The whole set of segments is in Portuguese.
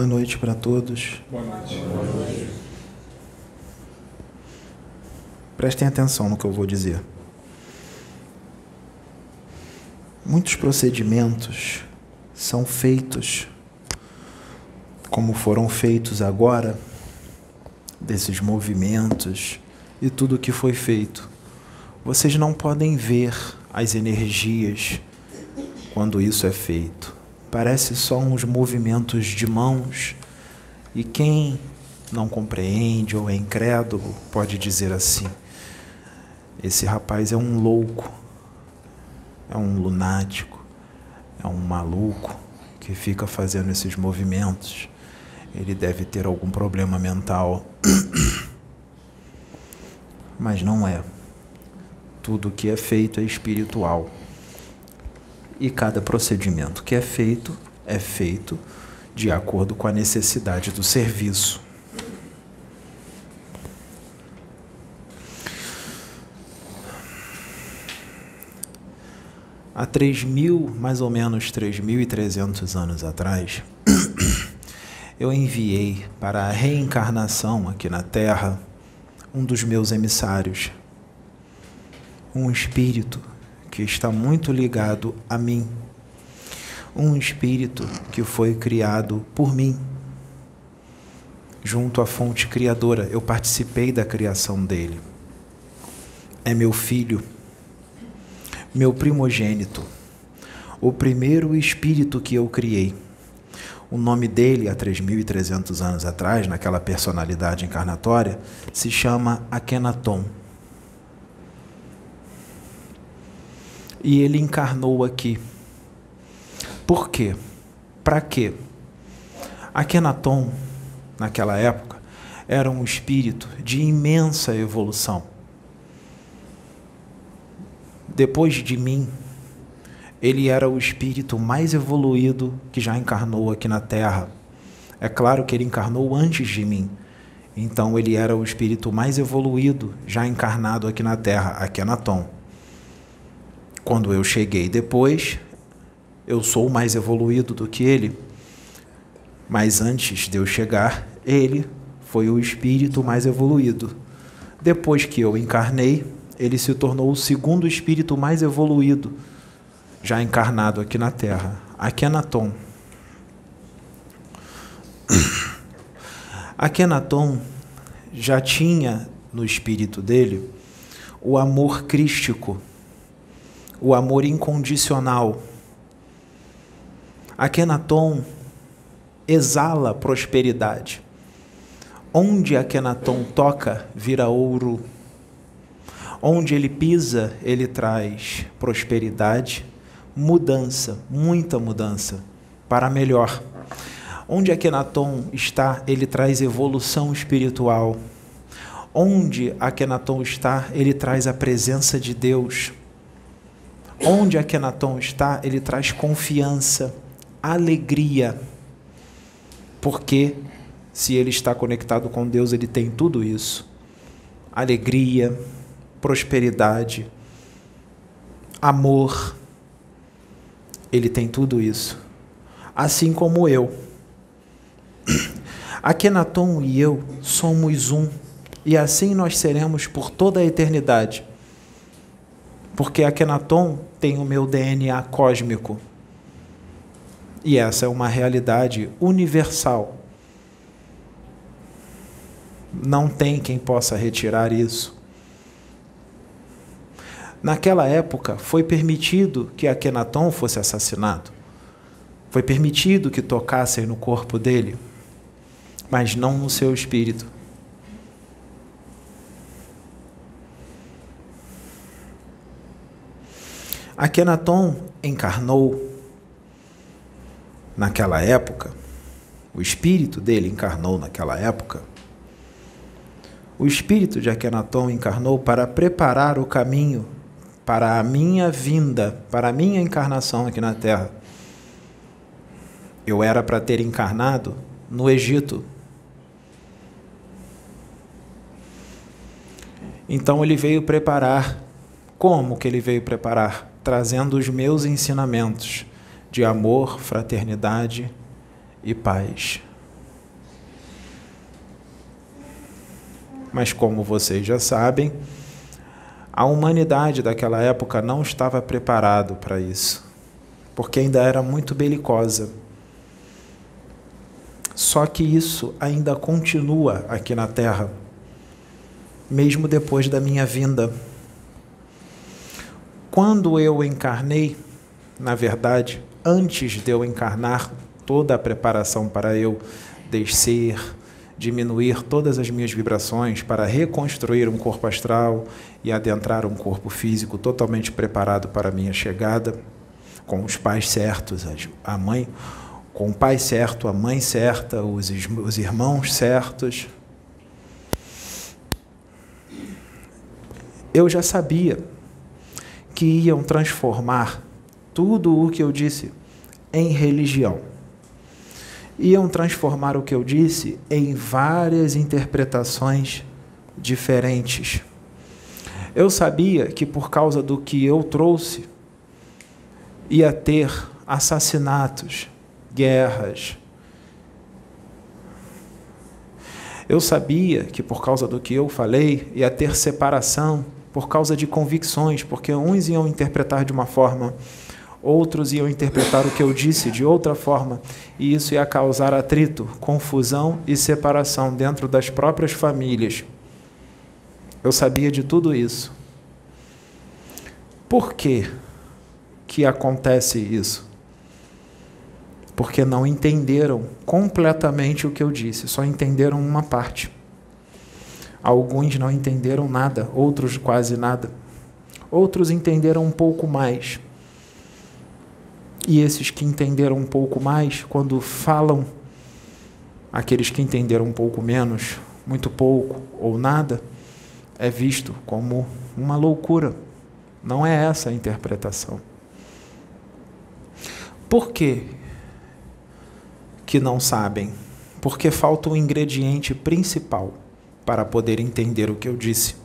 Boa noite para todos. Boa noite. Boa noite. Prestem atenção no que eu vou dizer. Muitos procedimentos são feitos como foram feitos agora, desses movimentos e tudo que foi feito. Vocês não podem ver as energias quando isso é feito. Parece só uns movimentos de mãos e quem não compreende ou é incrédulo pode dizer assim: esse rapaz é um louco, é um lunático, é um maluco que fica fazendo esses movimentos. Ele deve ter algum problema mental. Mas não é. Tudo que é feito é espiritual. E cada procedimento que é feito é feito de acordo com a necessidade do serviço. Há 3 mil, mais ou menos 3.300 anos atrás, eu enviei para a reencarnação aqui na Terra um dos meus emissários, um espírito está muito ligado a mim, um espírito que foi criado por mim, junto à fonte criadora. Eu participei da criação dele. É meu filho meu primogênito, o primeiro espírito que eu criei. O nome dele, há 3.300 anos atrás, naquela personalidade encarnatória, se chama Akenaton. E ele encarnou aqui. Por quê? Para quê? Akenaton, naquela época, era um espírito de imensa evolução depois de mim, ele era o espírito mais evoluído que já encarnou aqui na Terra. É claro que ele encarnou antes de mim. Então ele era o espírito mais evoluído já encarnado aqui na Terra, Tom. Quando eu cheguei depois, eu sou mais evoluído do que ele. Mas antes de eu chegar, ele foi o espírito mais evoluído. Depois que eu encarnei, ele se tornou o segundo espírito mais evoluído já encarnado aqui na Terra. Akenaton. Akenaton já tinha no espírito dele o amor crístico, o amor incondicional. Akenaton exala prosperidade. Onde Akenaton toca, vira ouro Onde ele pisa, ele traz prosperidade, mudança, muita mudança para melhor. Onde Akenaton está, ele traz evolução espiritual. Onde Akenaton está, ele traz a presença de Deus. Onde Akenaton está, ele traz confiança, alegria. Porque se ele está conectado com Deus, ele tem tudo isso. Alegria, prosperidade, amor. Ele tem tudo isso. Assim como eu. Akenaton e eu somos um, e assim nós seremos por toda a eternidade. Porque Akenaton tem o meu DNA cósmico. E essa é uma realidade universal. Não tem quem possa retirar isso. Naquela época, foi permitido que Akenaton fosse assassinado. Foi permitido que tocassem no corpo dele, mas não no seu espírito. Akenaton encarnou naquela época, o espírito dele encarnou naquela época. O espírito de Akenaton encarnou para preparar o caminho para a minha vinda, para a minha encarnação aqui na Terra. Eu era para ter encarnado no Egito. Então ele veio preparar. Como que ele veio preparar? trazendo os meus ensinamentos de amor, fraternidade e paz. Mas, como vocês já sabem, a humanidade daquela época não estava preparada para isso, porque ainda era muito belicosa. Só que isso ainda continua aqui na Terra, mesmo depois da minha vinda. Quando eu encarnei, na verdade, antes de eu encarnar, toda a preparação para eu descer, diminuir todas as minhas vibrações para reconstruir um corpo astral e adentrar um corpo físico totalmente preparado para a minha chegada, com os pais certos, a mãe, com o pai certo, a mãe certa, os, os irmãos certos. Eu já sabia que iam transformar tudo o que eu disse em religião iam transformar o que eu disse em várias interpretações diferentes. Eu sabia que por causa do que eu trouxe, ia ter assassinatos, guerras. Eu sabia que por causa do que eu falei, ia ter separação por causa de convicções, porque uns iam interpretar de uma forma outros iam interpretar o que eu disse de outra forma, e isso ia causar atrito, confusão e separação dentro das próprias famílias. Eu sabia de tudo isso. Por que que acontece isso? Porque não entenderam completamente o que eu disse, só entenderam uma parte. Alguns não entenderam nada, outros quase nada. Outros entenderam um pouco mais e esses que entenderam um pouco mais, quando falam, aqueles que entenderam um pouco menos, muito pouco ou nada, é visto como uma loucura. Não é essa a interpretação. Por que que não sabem? Porque falta o ingrediente principal para poder entender o que eu disse.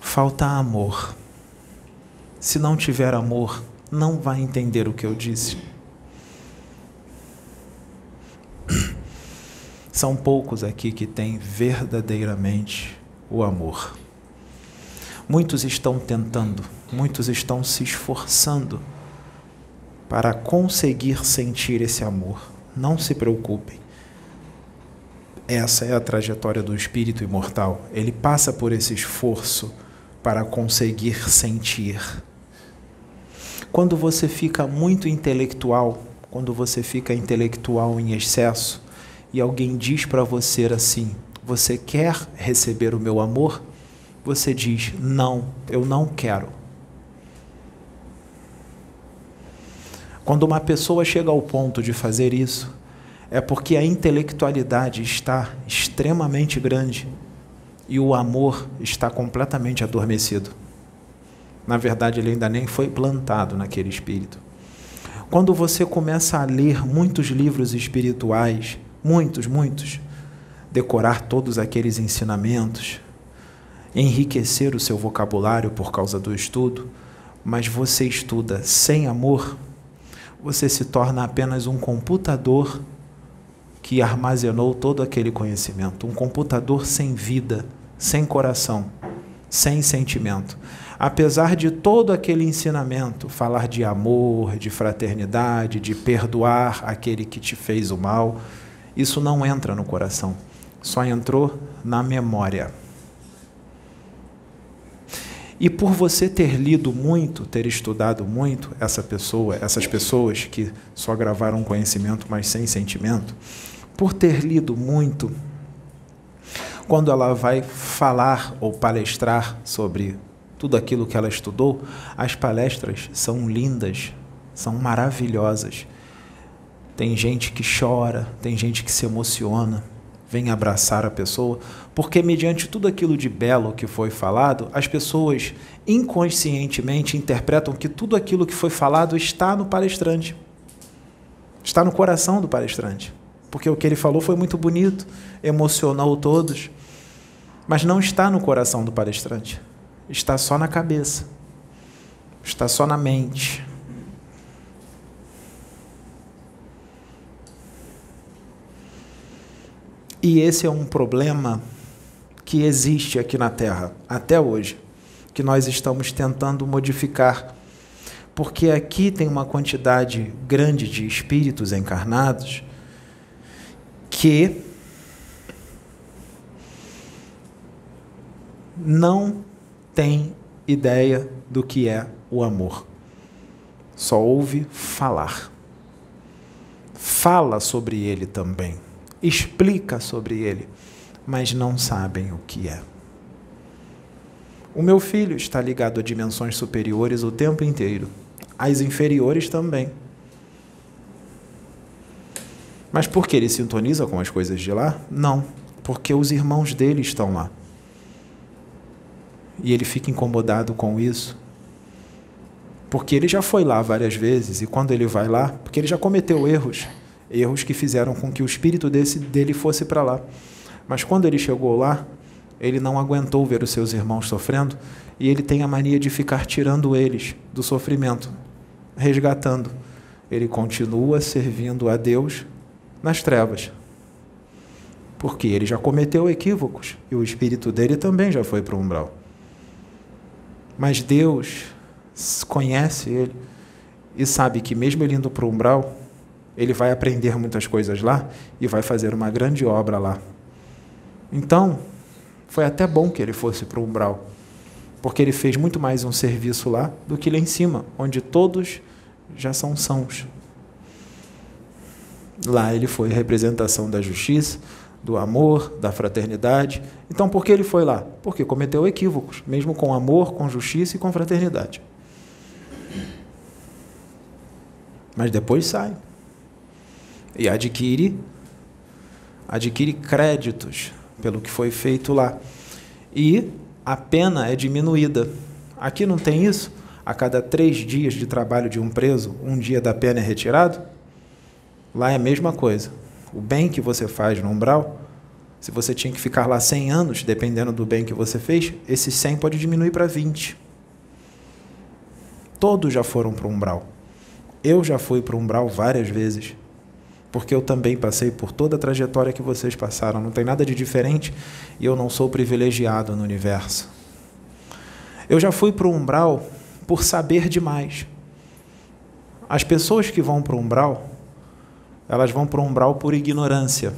Falta amor. Se não tiver amor, não vai entender o que eu disse. São poucos aqui que têm verdadeiramente o amor. Muitos estão tentando, muitos estão se esforçando para conseguir sentir esse amor. Não se preocupem. Essa é a trajetória do espírito imortal. Ele passa por esse esforço para conseguir sentir quando você fica muito intelectual, quando você fica intelectual em excesso e alguém diz para você assim: Você quer receber o meu amor? Você diz: Não, eu não quero. Quando uma pessoa chega ao ponto de fazer isso, é porque a intelectualidade está extremamente grande e o amor está completamente adormecido. Na verdade, ele ainda nem foi plantado naquele espírito. Quando você começa a ler muitos livros espirituais, muitos, muitos, decorar todos aqueles ensinamentos, enriquecer o seu vocabulário por causa do estudo, mas você estuda sem amor, você se torna apenas um computador que armazenou todo aquele conhecimento, um computador sem vida, sem coração, sem sentimento. Apesar de todo aquele ensinamento, falar de amor, de fraternidade, de perdoar aquele que te fez o mal, isso não entra no coração, só entrou na memória. E por você ter lido muito, ter estudado muito essa pessoa, essas pessoas que só gravaram conhecimento, mas sem sentimento, por ter lido muito, quando ela vai falar ou palestrar sobre tudo aquilo que ela estudou, as palestras são lindas, são maravilhosas. Tem gente que chora, tem gente que se emociona, vem abraçar a pessoa, porque mediante tudo aquilo de belo que foi falado, as pessoas inconscientemente interpretam que tudo aquilo que foi falado está no palestrante. Está no coração do palestrante. Porque o que ele falou foi muito bonito, emocionou todos, mas não está no coração do palestrante está só na cabeça, está só na mente. E esse é um problema que existe aqui na Terra, até hoje, que nós estamos tentando modificar. Porque aqui tem uma quantidade grande de espíritos encarnados que não tem ideia do que é o amor. Só ouve falar. Fala sobre ele também. Explica sobre ele, mas não sabem o que é. O meu filho está ligado a dimensões superiores o tempo inteiro, as inferiores também. Mas por que ele sintoniza com as coisas de lá? Não, porque os irmãos dele estão lá. E ele fica incomodado com isso. Porque ele já foi lá várias vezes, e quando ele vai lá, porque ele já cometeu erros, erros que fizeram com que o espírito desse, dele fosse para lá. Mas quando ele chegou lá, ele não aguentou ver os seus irmãos sofrendo, e ele tem a mania de ficar tirando eles do sofrimento, resgatando. Ele continua servindo a Deus nas trevas. Porque ele já cometeu equívocos e o espírito dele também já foi para o umbral. Mas Deus conhece ele e sabe que, mesmo ele indo para o umbral, ele vai aprender muitas coisas lá e vai fazer uma grande obra lá. Então, foi até bom que ele fosse para o umbral, porque ele fez muito mais um serviço lá do que lá em cima, onde todos já são sãos. Lá ele foi representação da justiça, do amor, da fraternidade. Então, por que ele foi lá? Porque cometeu equívocos, mesmo com amor, com justiça e com fraternidade. Mas depois sai e adquire adquire créditos pelo que foi feito lá. E a pena é diminuída. Aqui não tem isso? A cada três dias de trabalho de um preso, um dia da pena é retirado? Lá é a mesma coisa o bem que você faz no umbral, se você tinha que ficar lá 100 anos, dependendo do bem que você fez, esse 100 pode diminuir para 20. Todos já foram para o umbral. Eu já fui para o umbral várias vezes, porque eu também passei por toda a trajetória que vocês passaram. Não tem nada de diferente e eu não sou privilegiado no universo. Eu já fui para o umbral por saber demais. As pessoas que vão para o umbral elas vão para o umbral por ignorância.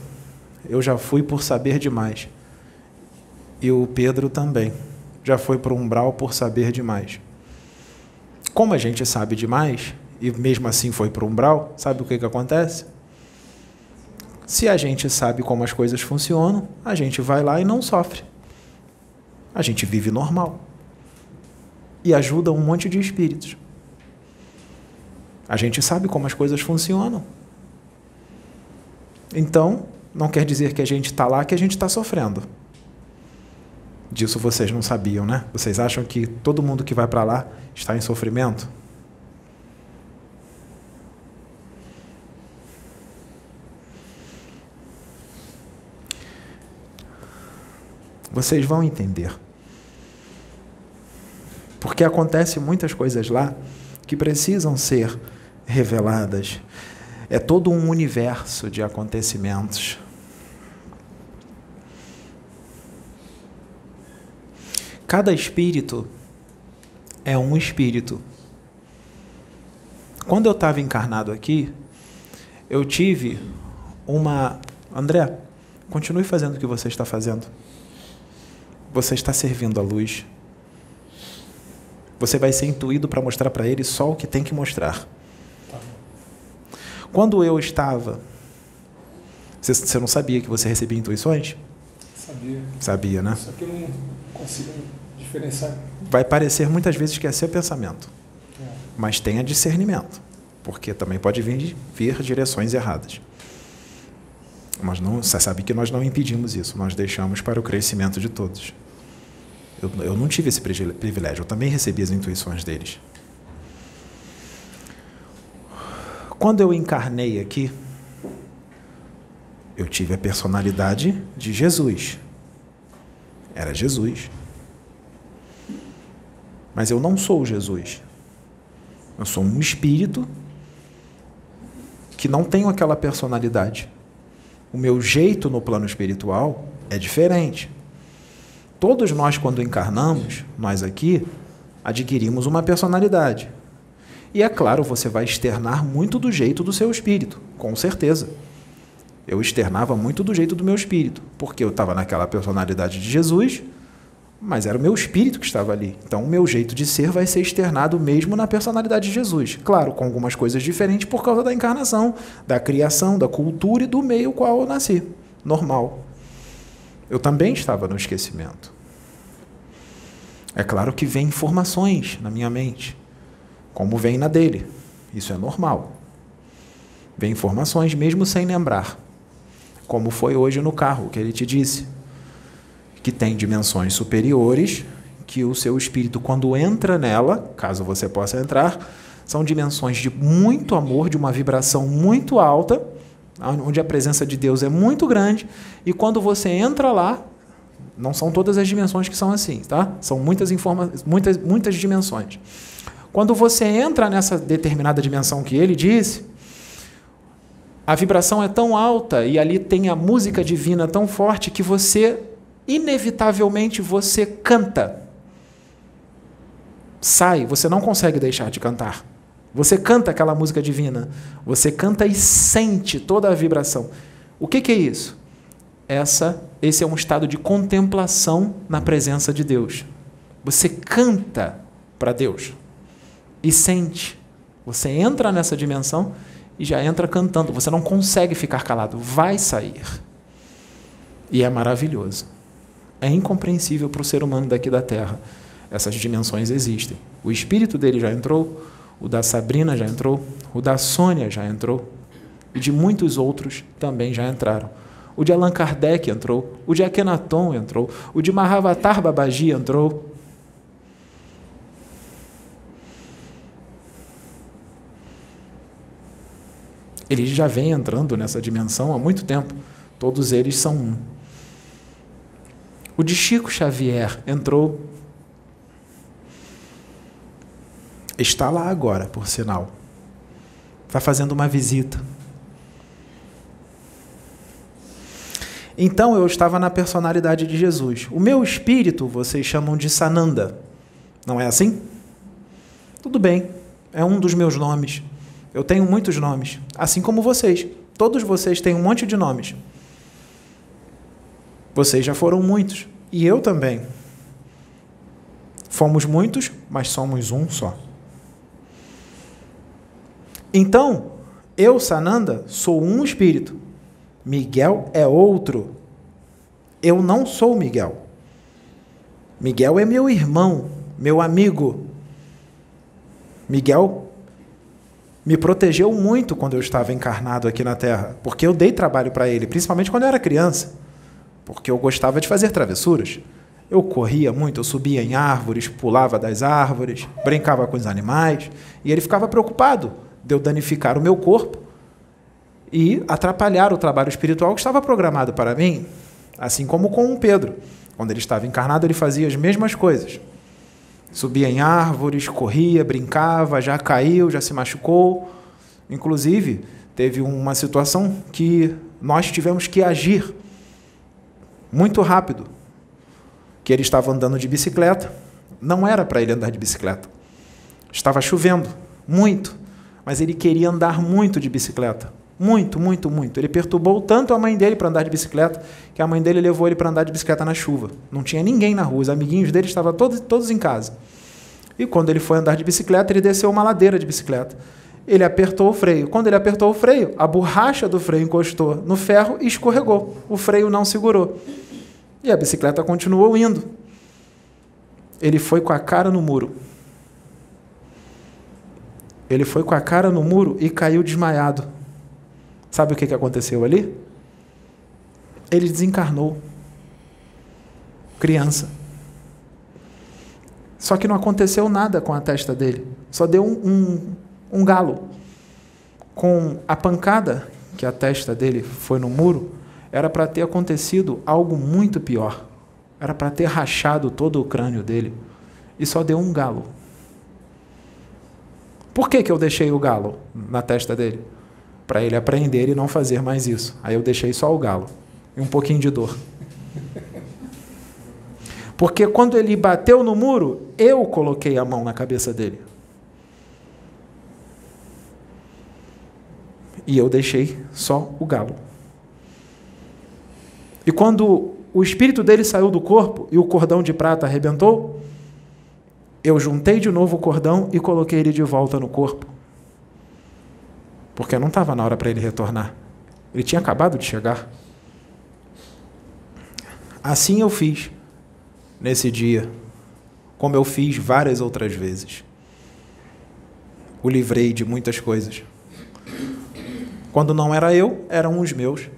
Eu já fui por saber demais. E o Pedro também já foi para o umbral por saber demais. Como a gente sabe demais, e mesmo assim foi para o umbral, sabe o que, que acontece? Se a gente sabe como as coisas funcionam, a gente vai lá e não sofre. A gente vive normal. E ajuda um monte de espíritos. A gente sabe como as coisas funcionam. Então, não quer dizer que a gente está lá que a gente está sofrendo. Disso vocês não sabiam, né? Vocês acham que todo mundo que vai para lá está em sofrimento? Vocês vão entender. Porque acontece muitas coisas lá que precisam ser reveladas é todo um universo de acontecimentos. Cada espírito é um espírito. Quando eu estava encarnado aqui, eu tive uma. André, continue fazendo o que você está fazendo. Você está servindo a luz. Você vai ser intuído para mostrar para ele só o que tem que mostrar. Quando eu estava. Você, não sabia que você recebia intuições? Sabia. Sabia, né? Só que eu não consigo diferenciar. Vai parecer muitas vezes que é seu pensamento. É. Mas tenha discernimento. Porque também pode vir, vir direções erradas. Mas não, você sabe que nós não impedimos isso, nós deixamos para o crescimento de todos. Eu, eu não tive esse privilégio, eu também recebi as intuições deles. Quando eu encarnei aqui, eu tive a personalidade de Jesus. Era Jesus. Mas eu não sou Jesus. Eu sou um espírito que não tenho aquela personalidade. O meu jeito no plano espiritual é diferente. Todos nós, quando encarnamos, nós aqui, adquirimos uma personalidade. E é claro, você vai externar muito do jeito do seu espírito, com certeza. Eu externava muito do jeito do meu espírito, porque eu estava naquela personalidade de Jesus, mas era o meu espírito que estava ali. Então, o meu jeito de ser vai ser externado mesmo na personalidade de Jesus. Claro, com algumas coisas diferentes por causa da encarnação, da criação, da cultura e do meio qual eu nasci. Normal. Eu também estava no esquecimento. É claro que vem informações na minha mente, como vem na dele. Isso é normal. Vem informações mesmo sem lembrar. Como foi hoje no carro que ele te disse que tem dimensões superiores, que o seu espírito, quando entra nela, caso você possa entrar, são dimensões de muito amor, de uma vibração muito alta, onde a presença de Deus é muito grande, e quando você entra lá, não são todas as dimensões que são assim, tá? São muitas muitas muitas dimensões. Quando você entra nessa determinada dimensão que ele disse, a vibração é tão alta e ali tem a música divina tão forte que você inevitavelmente você canta. Sai, você não consegue deixar de cantar. Você canta aquela música divina. Você canta e sente toda a vibração. O que, que é isso? Essa, esse é um estado de contemplação na presença de Deus. Você canta para Deus e sente. Você entra nessa dimensão e já entra cantando. Você não consegue ficar calado, vai sair. E é maravilhoso. É incompreensível para o ser humano daqui da Terra. Essas dimensões existem. O espírito dele já entrou, o da Sabrina já entrou, o da Sônia já entrou, e de muitos outros também já entraram. O de Allan Kardec entrou, o de Akhenaton entrou, o de Mahavatar Babaji entrou. Eles já vêm entrando nessa dimensão há muito tempo. Todos eles são um. O de Chico Xavier entrou. Está lá agora, por sinal. Está fazendo uma visita. Então eu estava na personalidade de Jesus. O meu espírito vocês chamam de Sananda. Não é assim? Tudo bem, é um dos meus nomes. Eu tenho muitos nomes, assim como vocês. Todos vocês têm um monte de nomes. Vocês já foram muitos. E eu também. Fomos muitos, mas somos um só. Então, eu, Sananda, sou um espírito. Miguel é outro. Eu não sou Miguel. Miguel é meu irmão, meu amigo. Miguel me protegeu muito quando eu estava encarnado aqui na Terra, porque eu dei trabalho para ele, principalmente quando eu era criança porque eu gostava de fazer travessuras. Eu corria muito, eu subia em árvores, pulava das árvores, brincava com os animais, e ele ficava preocupado de eu danificar o meu corpo e atrapalhar o trabalho espiritual que estava programado para mim, assim como com o Pedro. Quando ele estava encarnado, ele fazia as mesmas coisas. Subia em árvores, corria, brincava, já caiu, já se machucou. Inclusive, teve uma situação que nós tivemos que agir muito rápido, que ele estava andando de bicicleta. Não era para ele andar de bicicleta. Estava chovendo, muito, mas ele queria andar muito de bicicleta. Muito, muito, muito. Ele perturbou tanto a mãe dele para andar de bicicleta que a mãe dele levou ele para andar de bicicleta na chuva. Não tinha ninguém na rua, os amiguinhos dele estavam todos, todos em casa. E quando ele foi andar de bicicleta, ele desceu uma ladeira de bicicleta. Ele apertou o freio. Quando ele apertou o freio, a borracha do freio encostou no ferro e escorregou. O freio não segurou. E a bicicleta continuou indo. Ele foi com a cara no muro. Ele foi com a cara no muro e caiu desmaiado. Sabe o que aconteceu ali? Ele desencarnou. Criança. Só que não aconteceu nada com a testa dele. Só deu um, um, um galo. Com a pancada que a testa dele foi no muro, era para ter acontecido algo muito pior. Era para ter rachado todo o crânio dele. E só deu um galo. Por que, que eu deixei o galo na testa dele? Para ele aprender e não fazer mais isso. Aí eu deixei só o galo. E um pouquinho de dor. Porque quando ele bateu no muro, eu coloquei a mão na cabeça dele. E eu deixei só o galo. E quando o espírito dele saiu do corpo e o cordão de prata arrebentou, eu juntei de novo o cordão e coloquei ele de volta no corpo. Porque não estava na hora para ele retornar. Ele tinha acabado de chegar. Assim eu fiz nesse dia, como eu fiz várias outras vezes. O livrei de muitas coisas. Quando não era eu, eram os meus.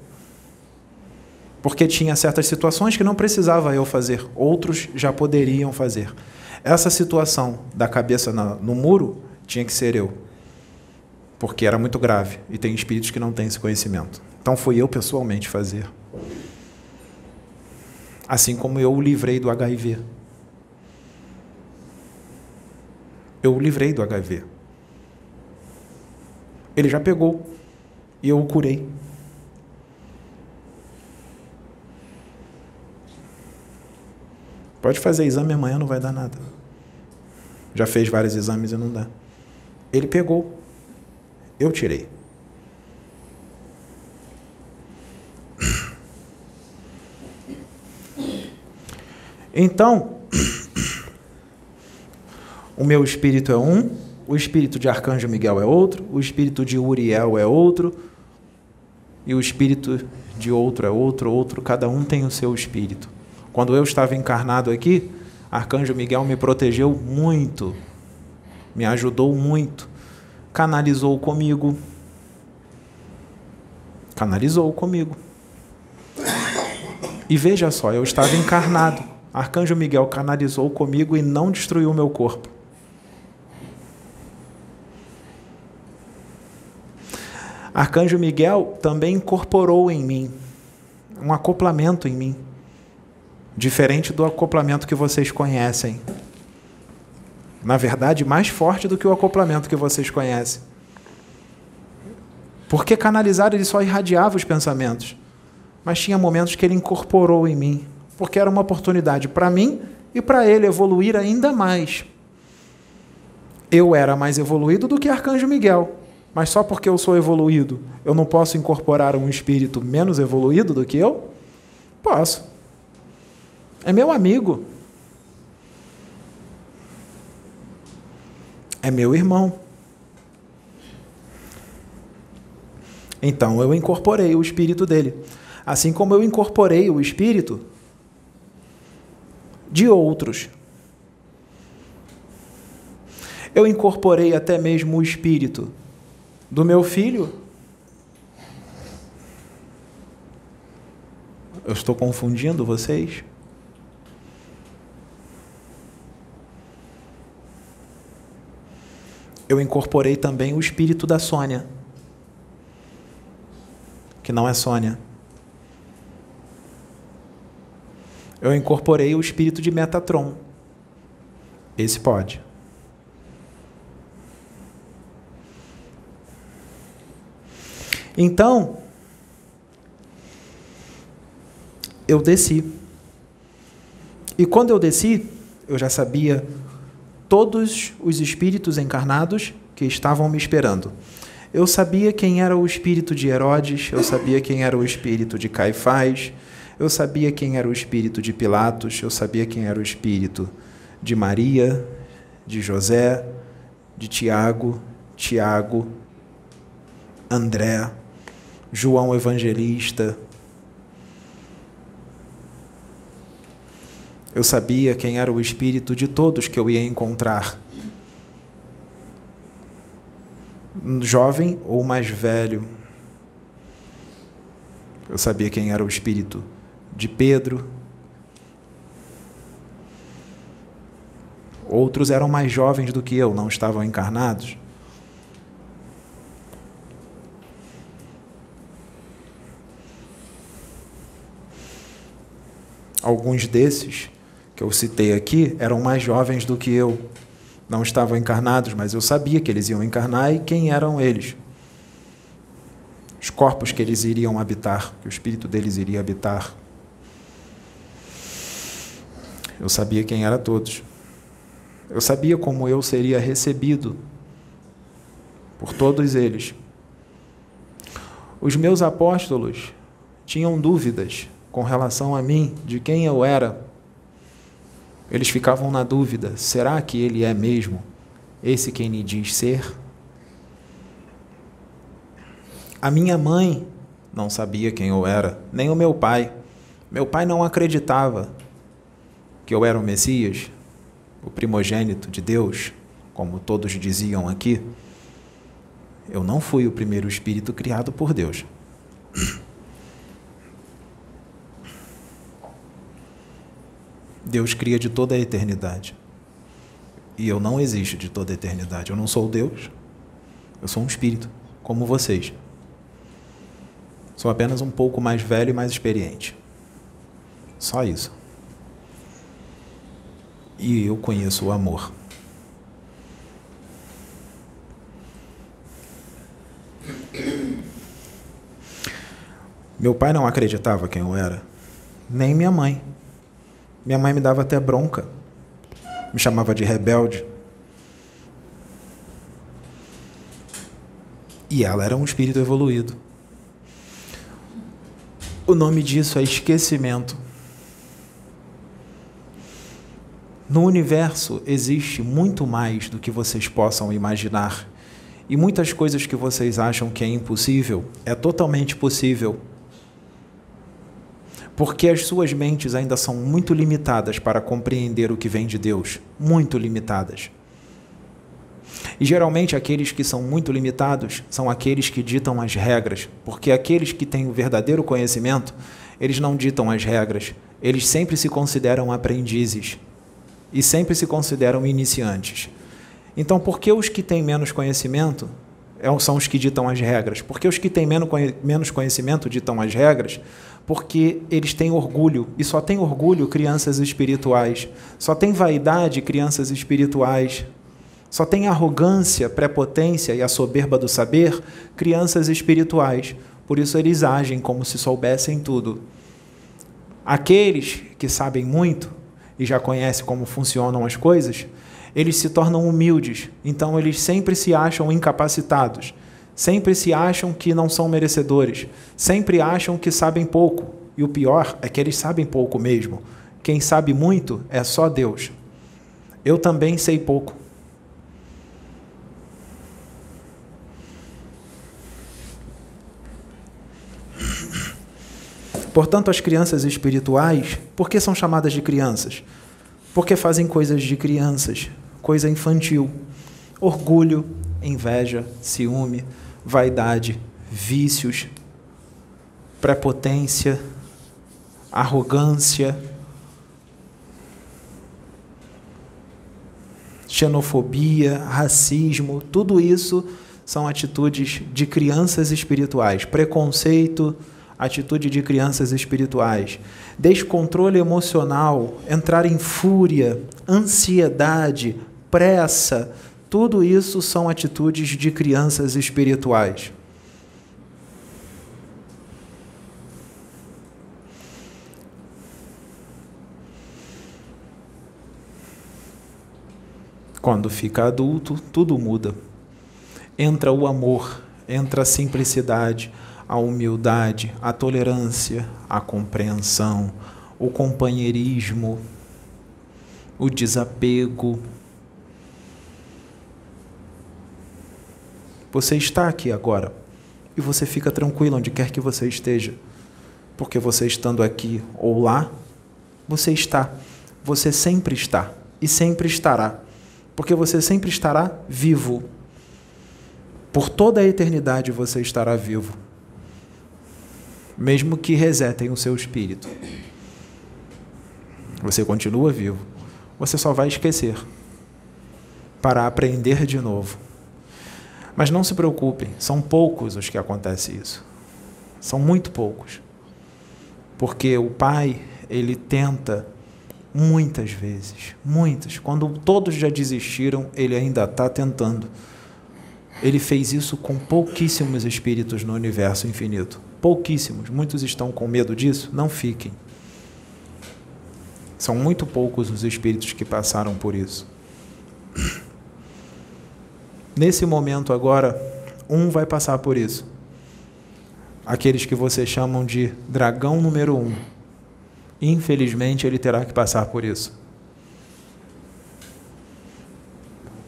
Porque tinha certas situações que não precisava eu fazer, outros já poderiam fazer. Essa situação da cabeça no muro tinha que ser eu. Porque era muito grave e tem espíritos que não têm esse conhecimento. Então fui eu pessoalmente fazer. Assim como eu o livrei do HIV. Eu o livrei do HIV. Ele já pegou e eu o curei. Pode fazer exame amanhã, não vai dar nada. Já fez vários exames e não dá. Ele pegou. Eu tirei. Então, o meu espírito é um, o espírito de Arcanjo Miguel é outro, o espírito de Uriel é outro, e o espírito de outro é outro, outro, cada um tem o seu espírito. Quando eu estava encarnado aqui, Arcanjo Miguel me protegeu muito, me ajudou muito, canalizou comigo. Canalizou comigo. E veja só, eu estava encarnado. Arcanjo Miguel canalizou comigo e não destruiu meu corpo. Arcanjo Miguel também incorporou em mim um acoplamento em mim, diferente do acoplamento que vocês conhecem. Na verdade, mais forte do que o acoplamento que vocês conhecem. Porque canalizar ele só irradiava os pensamentos, mas tinha momentos que ele incorporou em mim, porque era uma oportunidade para mim e para ele evoluir ainda mais. Eu era mais evoluído do que Arcanjo Miguel. Mas só porque eu sou evoluído, eu não posso incorporar um espírito menos evoluído do que eu? Posso. É meu amigo. É meu irmão. Então eu incorporei o espírito dele. Assim como eu incorporei o espírito de outros. Eu incorporei até mesmo o espírito do meu filho. Eu estou confundindo vocês? Eu incorporei também o espírito da Sônia, que não é Sônia. Eu incorporei o espírito de Metatron. Esse pode. Então, eu desci. E quando eu desci, eu já sabia todos os espíritos encarnados que estavam me esperando. Eu sabia quem era o espírito de Herodes, eu sabia quem era o espírito de Caifás, eu sabia quem era o espírito de Pilatos, eu sabia quem era o espírito de Maria, de José, de Tiago, Tiago, André, João Evangelista. Eu sabia quem era o espírito de todos que eu ia encontrar. Jovem ou mais velho. Eu sabia quem era o espírito de Pedro. Outros eram mais jovens do que eu, não estavam encarnados. Alguns desses que eu citei aqui eram mais jovens do que eu. Não estavam encarnados, mas eu sabia que eles iam encarnar e quem eram eles. Os corpos que eles iriam habitar, que o espírito deles iria habitar. Eu sabia quem era todos. Eu sabia como eu seria recebido por todos eles. Os meus apóstolos tinham dúvidas com relação a mim, de quem eu era. Eles ficavam na dúvida: será que ele é mesmo esse quem lhe diz ser? A minha mãe não sabia quem eu era, nem o meu pai. Meu pai não acreditava que eu era o Messias, o primogênito de Deus, como todos diziam aqui. Eu não fui o primeiro espírito criado por Deus. Deus cria de toda a eternidade. E eu não existo de toda a eternidade. Eu não sou Deus. Eu sou um espírito, como vocês. Sou apenas um pouco mais velho e mais experiente. Só isso. E eu conheço o amor. Meu pai não acreditava quem eu era, nem minha mãe. Minha mãe me dava até bronca, me chamava de rebelde. E ela era um espírito evoluído. O nome disso é esquecimento. No universo existe muito mais do que vocês possam imaginar. E muitas coisas que vocês acham que é impossível é totalmente possível porque as suas mentes ainda são muito limitadas para compreender o que vem de Deus muito limitadas. E geralmente aqueles que são muito limitados são aqueles que ditam as regras, porque aqueles que têm o verdadeiro conhecimento, eles não ditam as regras, eles sempre se consideram aprendizes e sempre se consideram iniciantes. Então, por que os que têm menos conhecimento são os que ditam as regras? Porque os que têm menos conhecimento ditam as regras porque eles têm orgulho, e só tem orgulho crianças espirituais, só tem vaidade crianças espirituais, só tem arrogância, prepotência e a soberba do saber crianças espirituais. Por isso eles agem como se soubessem tudo. Aqueles que sabem muito e já conhecem como funcionam as coisas, eles se tornam humildes, então eles sempre se acham incapacitados sempre se acham que não são merecedores, sempre acham que sabem pouco. E o pior é que eles sabem pouco mesmo. Quem sabe muito é só Deus. Eu também sei pouco. Portanto, as crianças espirituais, por que são chamadas de crianças? Porque fazem coisas de crianças, coisa infantil. Orgulho, inveja, ciúme, vaidade, vícios, prepotência, arrogância, xenofobia, racismo, tudo isso são atitudes de crianças espirituais. Preconceito, atitude de crianças espirituais. Descontrole emocional, entrar em fúria, ansiedade, pressa, tudo isso são atitudes de crianças espirituais. Quando fica adulto, tudo muda. Entra o amor, entra a simplicidade, a humildade, a tolerância, a compreensão, o companheirismo, o desapego, Você está aqui agora e você fica tranquilo onde quer que você esteja, porque você estando aqui ou lá, você está, você sempre está e sempre estará, porque você sempre estará vivo. Por toda a eternidade você estará vivo, mesmo que resetem o seu espírito. Você continua vivo, você só vai esquecer para aprender de novo mas não se preocupem, são poucos os que acontece isso. São muito poucos. Porque o pai, ele tenta muitas vezes, muitas. Quando todos já desistiram, ele ainda está tentando. Ele fez isso com pouquíssimos espíritos no universo infinito. Pouquíssimos. Muitos estão com medo disso? Não fiquem. São muito poucos os espíritos que passaram por isso. Nesse momento agora, um vai passar por isso. Aqueles que vocês chamam de dragão número um. Infelizmente, ele terá que passar por isso.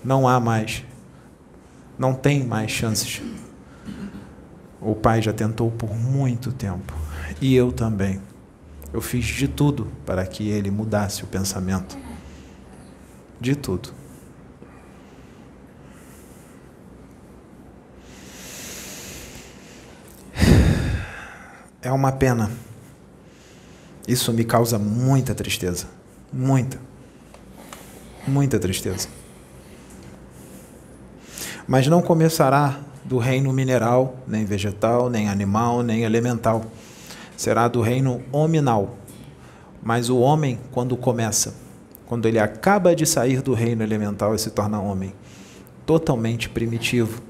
Não há mais. Não tem mais chances. O pai já tentou por muito tempo. E eu também. Eu fiz de tudo para que ele mudasse o pensamento. De tudo. É uma pena. Isso me causa muita tristeza. Muita. Muita tristeza. Mas não começará do reino mineral, nem vegetal, nem animal, nem elemental. Será do reino hominal. Mas o homem, quando começa, quando ele acaba de sair do reino elemental e se torna homem, totalmente primitivo,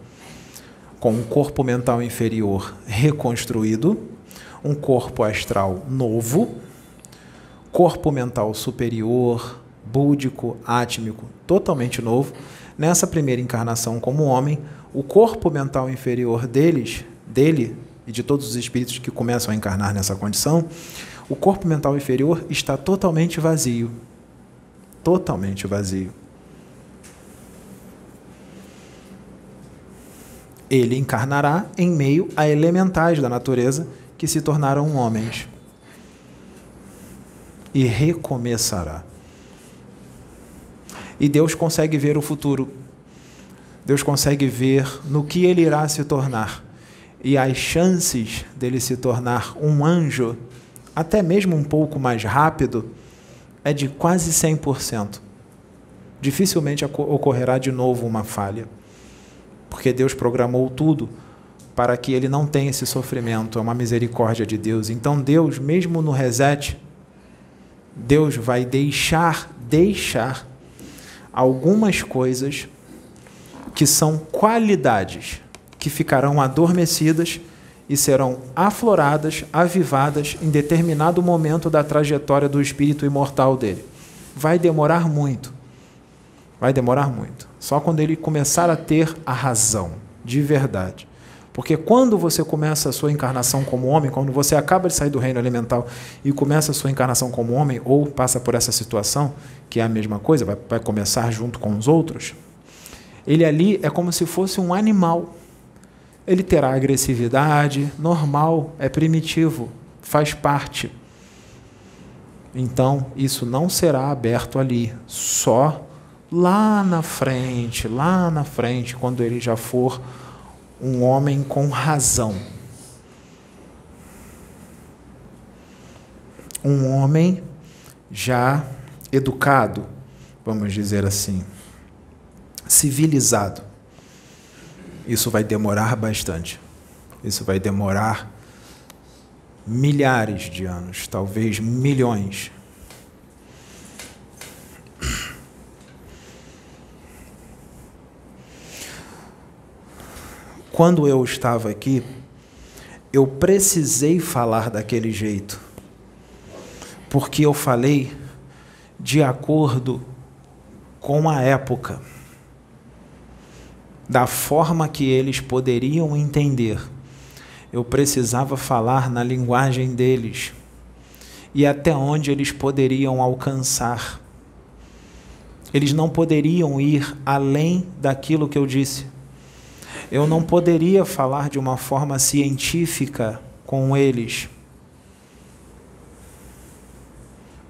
com um corpo mental inferior reconstruído, um corpo astral novo, corpo mental superior, búdico, átmico, totalmente novo. Nessa primeira encarnação como homem, o corpo mental inferior deles, dele e de todos os espíritos que começam a encarnar nessa condição, o corpo mental inferior está totalmente vazio. Totalmente vazio. Ele encarnará em meio a elementais da natureza que se tornaram homens. E recomeçará. E Deus consegue ver o futuro. Deus consegue ver no que ele irá se tornar. E as chances dele se tornar um anjo, até mesmo um pouco mais rápido, é de quase 100%. Dificilmente ocorrerá de novo uma falha. Porque Deus programou tudo para que ele não tenha esse sofrimento, é uma misericórdia de Deus. Então Deus, mesmo no reset, Deus vai deixar, deixar algumas coisas que são qualidades que ficarão adormecidas e serão afloradas, avivadas em determinado momento da trajetória do espírito imortal dele. Vai demorar muito. Vai demorar muito. Só quando ele começar a ter a razão, de verdade. Porque quando você começa a sua encarnação como homem, quando você acaba de sair do reino elemental e começa a sua encarnação como homem, ou passa por essa situação, que é a mesma coisa, vai, vai começar junto com os outros, ele ali é como se fosse um animal. Ele terá agressividade, normal, é primitivo, faz parte. Então, isso não será aberto ali, só lá na frente, lá na frente, quando ele já for um homem com razão. Um homem já educado, vamos dizer assim, civilizado. Isso vai demorar bastante. Isso vai demorar milhares de anos, talvez milhões. Quando eu estava aqui, eu precisei falar daquele jeito, porque eu falei de acordo com a época, da forma que eles poderiam entender. Eu precisava falar na linguagem deles e até onde eles poderiam alcançar. Eles não poderiam ir além daquilo que eu disse eu não poderia falar de uma forma científica com eles.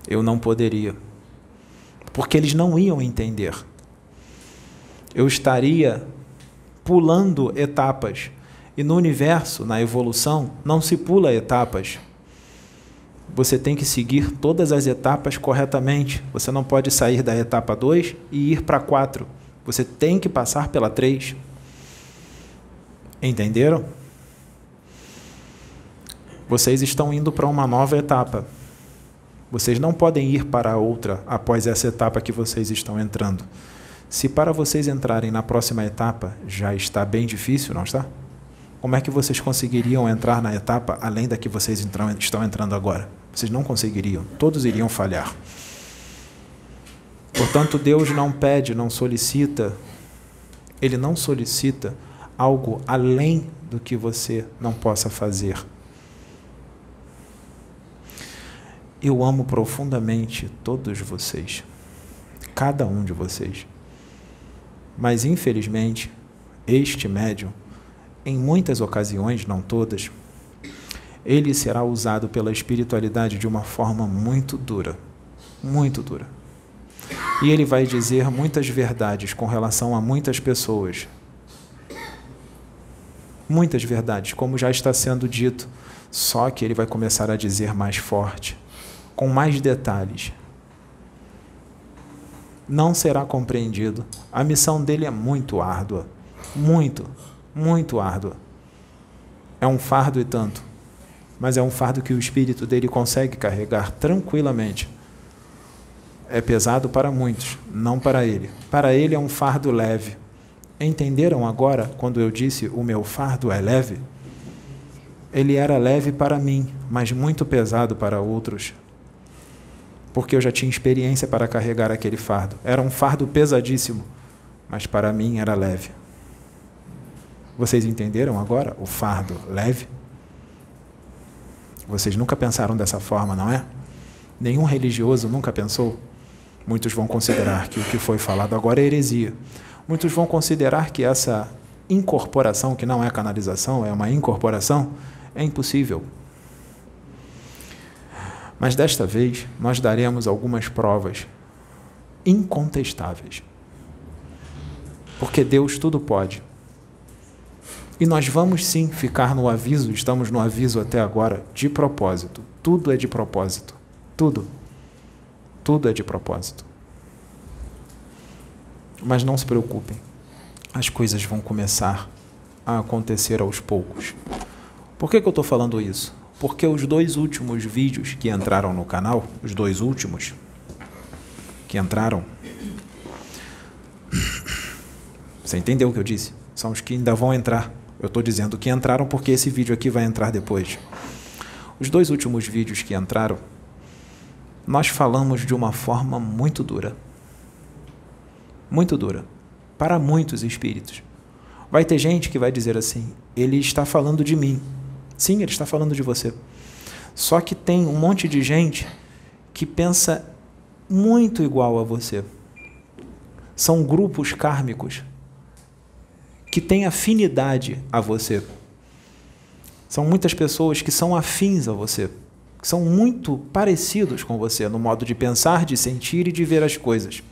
Eu não poderia. Porque eles não iam entender. Eu estaria pulando etapas. E no universo, na evolução, não se pula etapas. Você tem que seguir todas as etapas corretamente. Você não pode sair da etapa 2 e ir para 4. Você tem que passar pela 3. Entenderam? Vocês estão indo para uma nova etapa. Vocês não podem ir para outra após essa etapa que vocês estão entrando. Se para vocês entrarem na próxima etapa já está bem difícil, não está? Como é que vocês conseguiriam entrar na etapa além da que vocês entram, estão entrando agora? Vocês não conseguiriam. Todos iriam falhar. Portanto, Deus não pede, não solicita, Ele não solicita algo além do que você não possa fazer. Eu amo profundamente todos vocês, cada um de vocês. Mas, infelizmente, este médium, em muitas ocasiões, não todas, ele será usado pela espiritualidade de uma forma muito dura. Muito dura. E ele vai dizer muitas verdades com relação a muitas pessoas. Muitas verdades, como já está sendo dito, só que ele vai começar a dizer mais forte com mais detalhes. Não será compreendido. A missão dele é muito árdua. Muito, muito árdua. É um fardo e tanto. Mas é um fardo que o espírito dele consegue carregar tranquilamente. É pesado para muitos, não para ele. Para ele é um fardo leve. Entenderam agora quando eu disse o meu fardo é leve? Ele era leve para mim, mas muito pesado para outros porque eu já tinha experiência para carregar aquele fardo. Era um fardo pesadíssimo, mas para mim era leve. Vocês entenderam agora o fardo leve? Vocês nunca pensaram dessa forma, não é? Nenhum religioso nunca pensou. Muitos vão considerar que o que foi falado agora é heresia. Muitos vão considerar que essa incorporação, que não é canalização, é uma incorporação, é impossível. Mas desta vez nós daremos algumas provas incontestáveis. Porque Deus tudo pode. E nós vamos sim ficar no aviso, estamos no aviso até agora, de propósito. Tudo é de propósito. Tudo. Tudo é de propósito. Mas não se preocupem, as coisas vão começar a acontecer aos poucos. Por que, que eu estou falando isso? porque os dois últimos vídeos que entraram no canal, os dois últimos que entraram, você entendeu o que eu disse? São os que ainda vão entrar. Eu estou dizendo que entraram porque esse vídeo aqui vai entrar depois. Os dois últimos vídeos que entraram, nós falamos de uma forma muito dura. Muito dura. Para muitos espíritos. Vai ter gente que vai dizer assim: ele está falando de mim. Sim, ele está falando de você. Só que tem um monte de gente que pensa muito igual a você. São grupos kármicos que têm afinidade a você. São muitas pessoas que são afins a você, que são muito parecidos com você no modo de pensar, de sentir e de ver as coisas.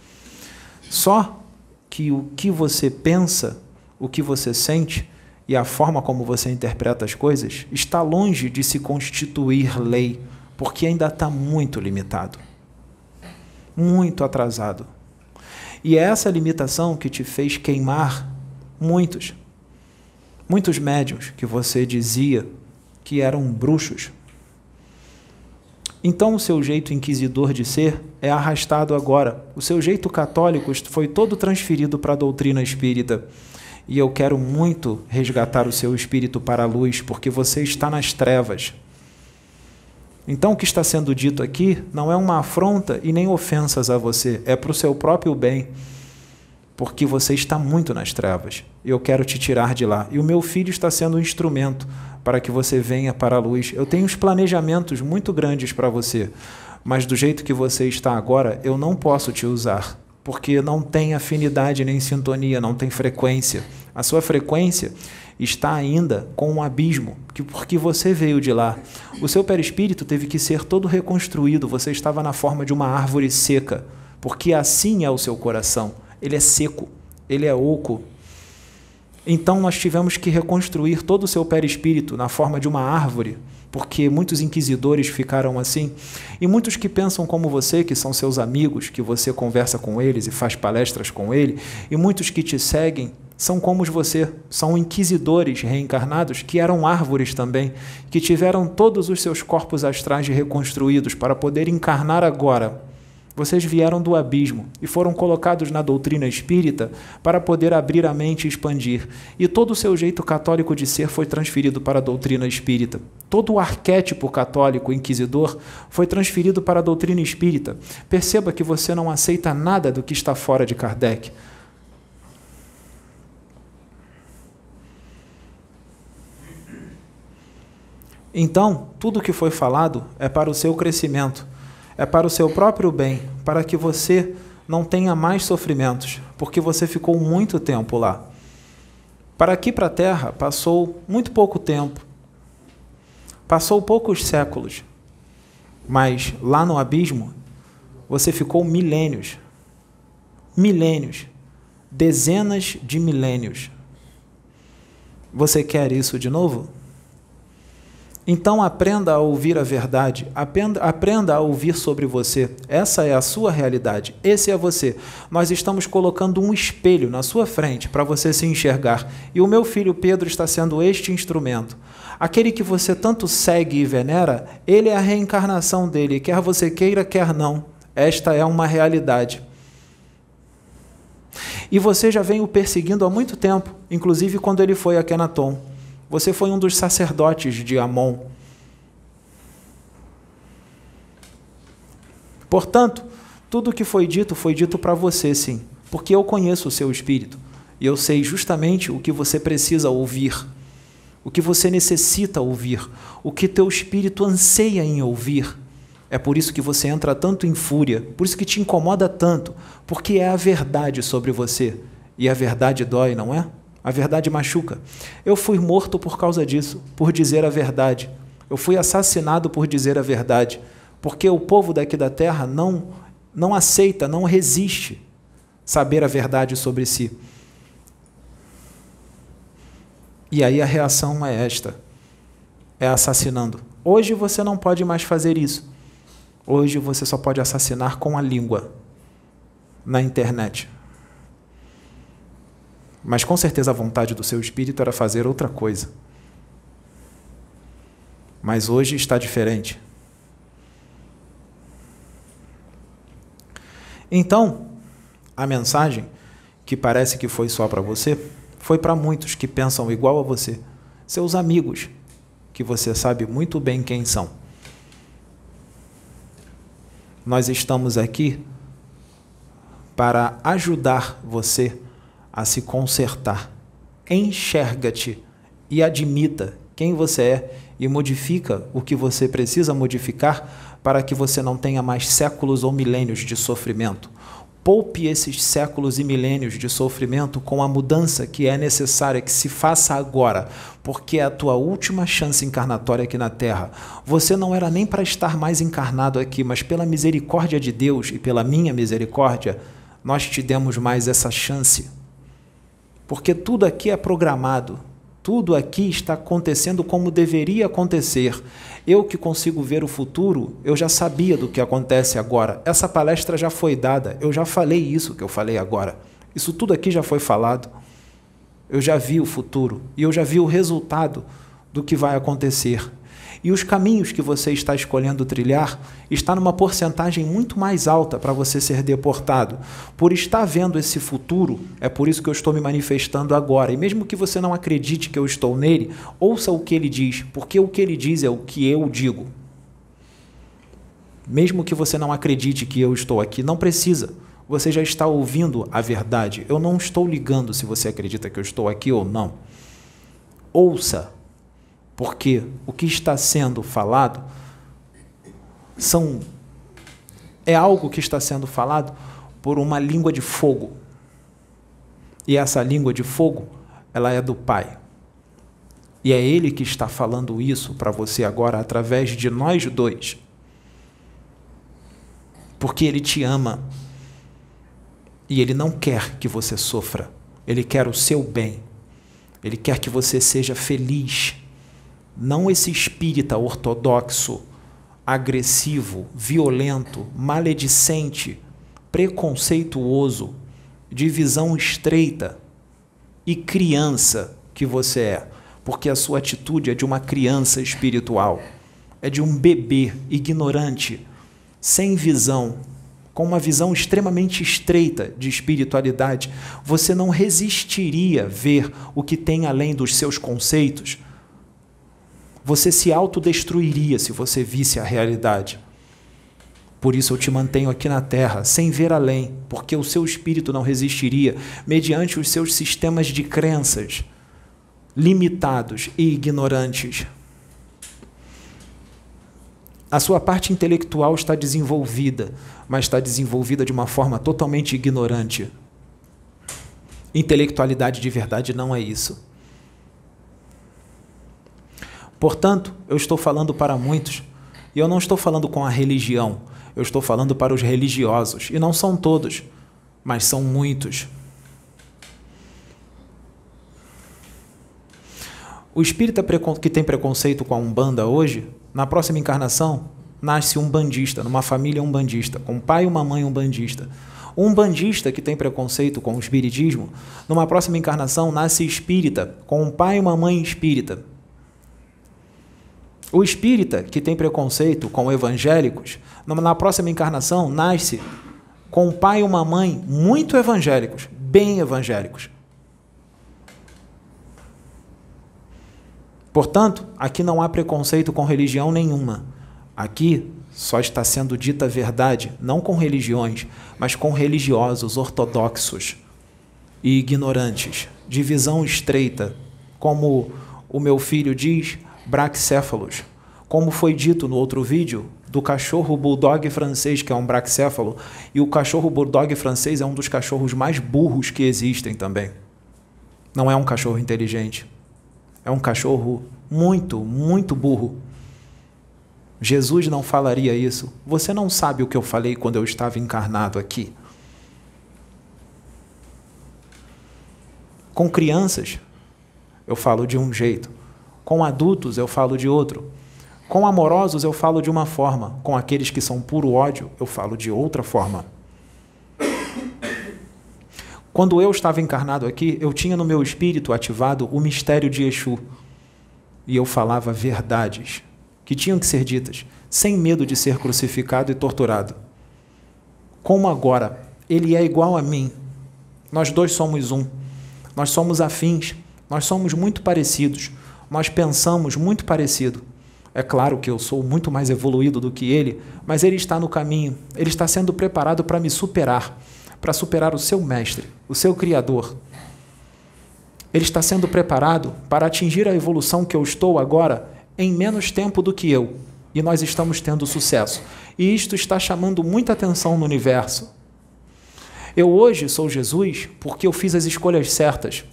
Só que o que você pensa, o que você sente, e a forma como você interpreta as coisas está longe de se constituir lei, porque ainda está muito limitado, muito atrasado. E é essa limitação que te fez queimar muitos, muitos médios que você dizia que eram bruxos. Então o seu jeito inquisidor de ser é arrastado agora. O seu jeito católico foi todo transferido para a doutrina espírita e eu quero muito resgatar o seu espírito para a luz, porque você está nas trevas. Então, o que está sendo dito aqui não é uma afronta e nem ofensas a você, é para o seu próprio bem, porque você está muito nas trevas. Eu quero te tirar de lá. E o meu filho está sendo um instrumento para que você venha para a luz. Eu tenho uns planejamentos muito grandes para você, mas do jeito que você está agora, eu não posso te usar porque não tem afinidade nem sintonia, não tem frequência. A sua frequência está ainda com um abismo, que porque você veio de lá. O seu perispírito teve que ser todo reconstruído, você estava na forma de uma árvore seca, porque assim é o seu coração. Ele é seco, ele é oco. Então nós tivemos que reconstruir todo o seu perispírito na forma de uma árvore porque muitos inquisidores ficaram assim, e muitos que pensam como você, que são seus amigos, que você conversa com eles e faz palestras com ele, e muitos que te seguem são como você, são inquisidores reencarnados que eram árvores também, que tiveram todos os seus corpos astrais reconstruídos para poder encarnar agora Vocês vieram do abismo e foram colocados na doutrina espírita para poder abrir a mente e expandir. E todo o seu jeito católico de ser foi transferido para a doutrina espírita. Todo o arquétipo católico inquisidor foi transferido para a doutrina espírita. Perceba que você não aceita nada do que está fora de Kardec. Então, tudo o que foi falado é para o seu crescimento é para o seu próprio bem, para que você não tenha mais sofrimentos, porque você ficou muito tempo lá. Para aqui para a terra passou muito pouco tempo, passou poucos séculos, mas lá no abismo você ficou milênios, milênios, dezenas de milênios. Você quer isso de novo? Então aprenda a ouvir a verdade, aprenda, a ouvir sobre você. Essa é a sua realidade, esse é você. Nós estamos colocando um espelho na sua frente para você se enxergar. E o meu filho Pedro está sendo este instrumento. Aquele que você tanto segue e venera, ele é a reencarnação dele, quer você queira, quer não. Esta é uma realidade. E você já vem o perseguindo há muito tempo, inclusive quando ele foi a Kenaton. Você foi um dos sacerdotes de Amon. Portanto, tudo o que foi dito foi dito para você, sim, porque eu conheço o seu espírito e eu sei justamente o que você precisa ouvir, o que você necessita ouvir, o que teu espírito anseia em ouvir. É por isso que você entra tanto em fúria, por isso que te incomoda tanto, porque é a verdade sobre você. E a verdade dói, não é? A verdade machuca. Eu fui morto por causa disso, por dizer a verdade. Eu fui assassinado por dizer a verdade, porque o povo daqui da terra não não aceita, não resiste saber a verdade sobre si. E aí a reação é esta: é assassinando. Hoje você não pode mais fazer isso. Hoje você só pode assassinar com a língua na internet. Mas com certeza a vontade do seu espírito era fazer outra coisa. Mas hoje está diferente. Então, a mensagem, que parece que foi só para você, foi para muitos que pensam igual a você, seus amigos, que você sabe muito bem quem são. Nós estamos aqui para ajudar você a se consertar. Enxerga-te e admita quem você é e modifica o que você precisa modificar para que você não tenha mais séculos ou milênios de sofrimento. Poupe esses séculos e milênios de sofrimento com a mudança que é necessária que se faça agora, porque é a tua última chance encarnatória aqui na Terra. Você não era nem para estar mais encarnado aqui, mas pela misericórdia de Deus e pela minha misericórdia, nós te demos mais essa chance porque tudo aqui é programado, tudo aqui está acontecendo como deveria acontecer. Eu que consigo ver o futuro, eu já sabia do que acontece agora. Essa palestra já foi dada, eu já falei isso que eu falei agora. Isso tudo aqui já foi falado. Eu já vi o futuro e eu já vi o resultado do que vai acontecer. E os caminhos que você está escolhendo trilhar está numa porcentagem muito mais alta para você ser deportado. Por estar vendo esse futuro, é por isso que eu estou me manifestando agora. E mesmo que você não acredite que eu estou nele, ouça o que ele diz, porque o que ele diz é o que eu digo. Mesmo que você não acredite que eu estou aqui, não precisa. Você já está ouvindo a verdade. Eu não estou ligando se você acredita que eu estou aqui ou não. Ouça porque o que está sendo falado são é algo que está sendo falado por uma língua de fogo. E essa língua de fogo, ela é do Pai. E é ele que está falando isso para você agora através de nós dois. Porque ele te ama. E ele não quer que você sofra. Ele quer o seu bem. Ele quer que você seja feliz não esse espírita ortodoxo, agressivo, violento, maledicente, preconceituoso, de visão estreita e criança que você é, porque a sua atitude é de uma criança espiritual, é de um bebê ignorante, sem visão, com uma visão extremamente estreita de espiritualidade, você não resistiria ver o que tem além dos seus conceitos. Você se autodestruiria se você visse a realidade. Por isso eu te mantenho aqui na terra, sem ver além, porque o seu espírito não resistiria mediante os seus sistemas de crenças limitados e ignorantes. A sua parte intelectual está desenvolvida, mas está desenvolvida de uma forma totalmente ignorante. Intelectualidade de verdade não é isso. Portanto, eu estou falando para muitos, e eu não estou falando com a religião, eu estou falando para os religiosos, e não são todos, mas são muitos. O espírita que tem preconceito com a Umbanda hoje, na próxima encarnação, nasce um bandista, numa família umbandista, com um pai e uma mãe umbandista. Um bandista que tem preconceito com o espiritismo, numa próxima encarnação, nasce espírita, com um pai e uma mãe espírita. O espírita que tem preconceito com evangélicos, na próxima encarnação, nasce com um pai e uma mãe muito evangélicos, bem evangélicos. Portanto, aqui não há preconceito com religião nenhuma. Aqui só está sendo dita a verdade, não com religiões, mas com religiosos ortodoxos e ignorantes, de visão estreita, como o meu filho diz, braxéfalos. Como foi dito no outro vídeo, do cachorro bulldog francês, que é um braxéfalo, e o cachorro bulldog francês é um dos cachorros mais burros que existem também. Não é um cachorro inteligente. É um cachorro muito, muito burro. Jesus não falaria isso. Você não sabe o que eu falei quando eu estava encarnado aqui. Com crianças, eu falo de um jeito. Com adultos, eu falo de outro. Com amorosos, eu falo de uma forma. Com aqueles que são puro ódio, eu falo de outra forma. Quando eu estava encarnado aqui, eu tinha no meu espírito ativado o mistério de Exu. E eu falava verdades que tinham que ser ditas, sem medo de ser crucificado e torturado. Como agora ele é igual a mim, nós dois somos um, nós somos afins, nós somos muito parecidos, nós pensamos muito parecido. É claro que eu sou muito mais evoluído do que ele, mas ele está no caminho, ele está sendo preparado para me superar para superar o seu mestre, o seu Criador. Ele está sendo preparado para atingir a evolução que eu estou agora em menos tempo do que eu. E nós estamos tendo sucesso. E isto está chamando muita atenção no universo. Eu hoje sou Jesus porque eu fiz as escolhas certas.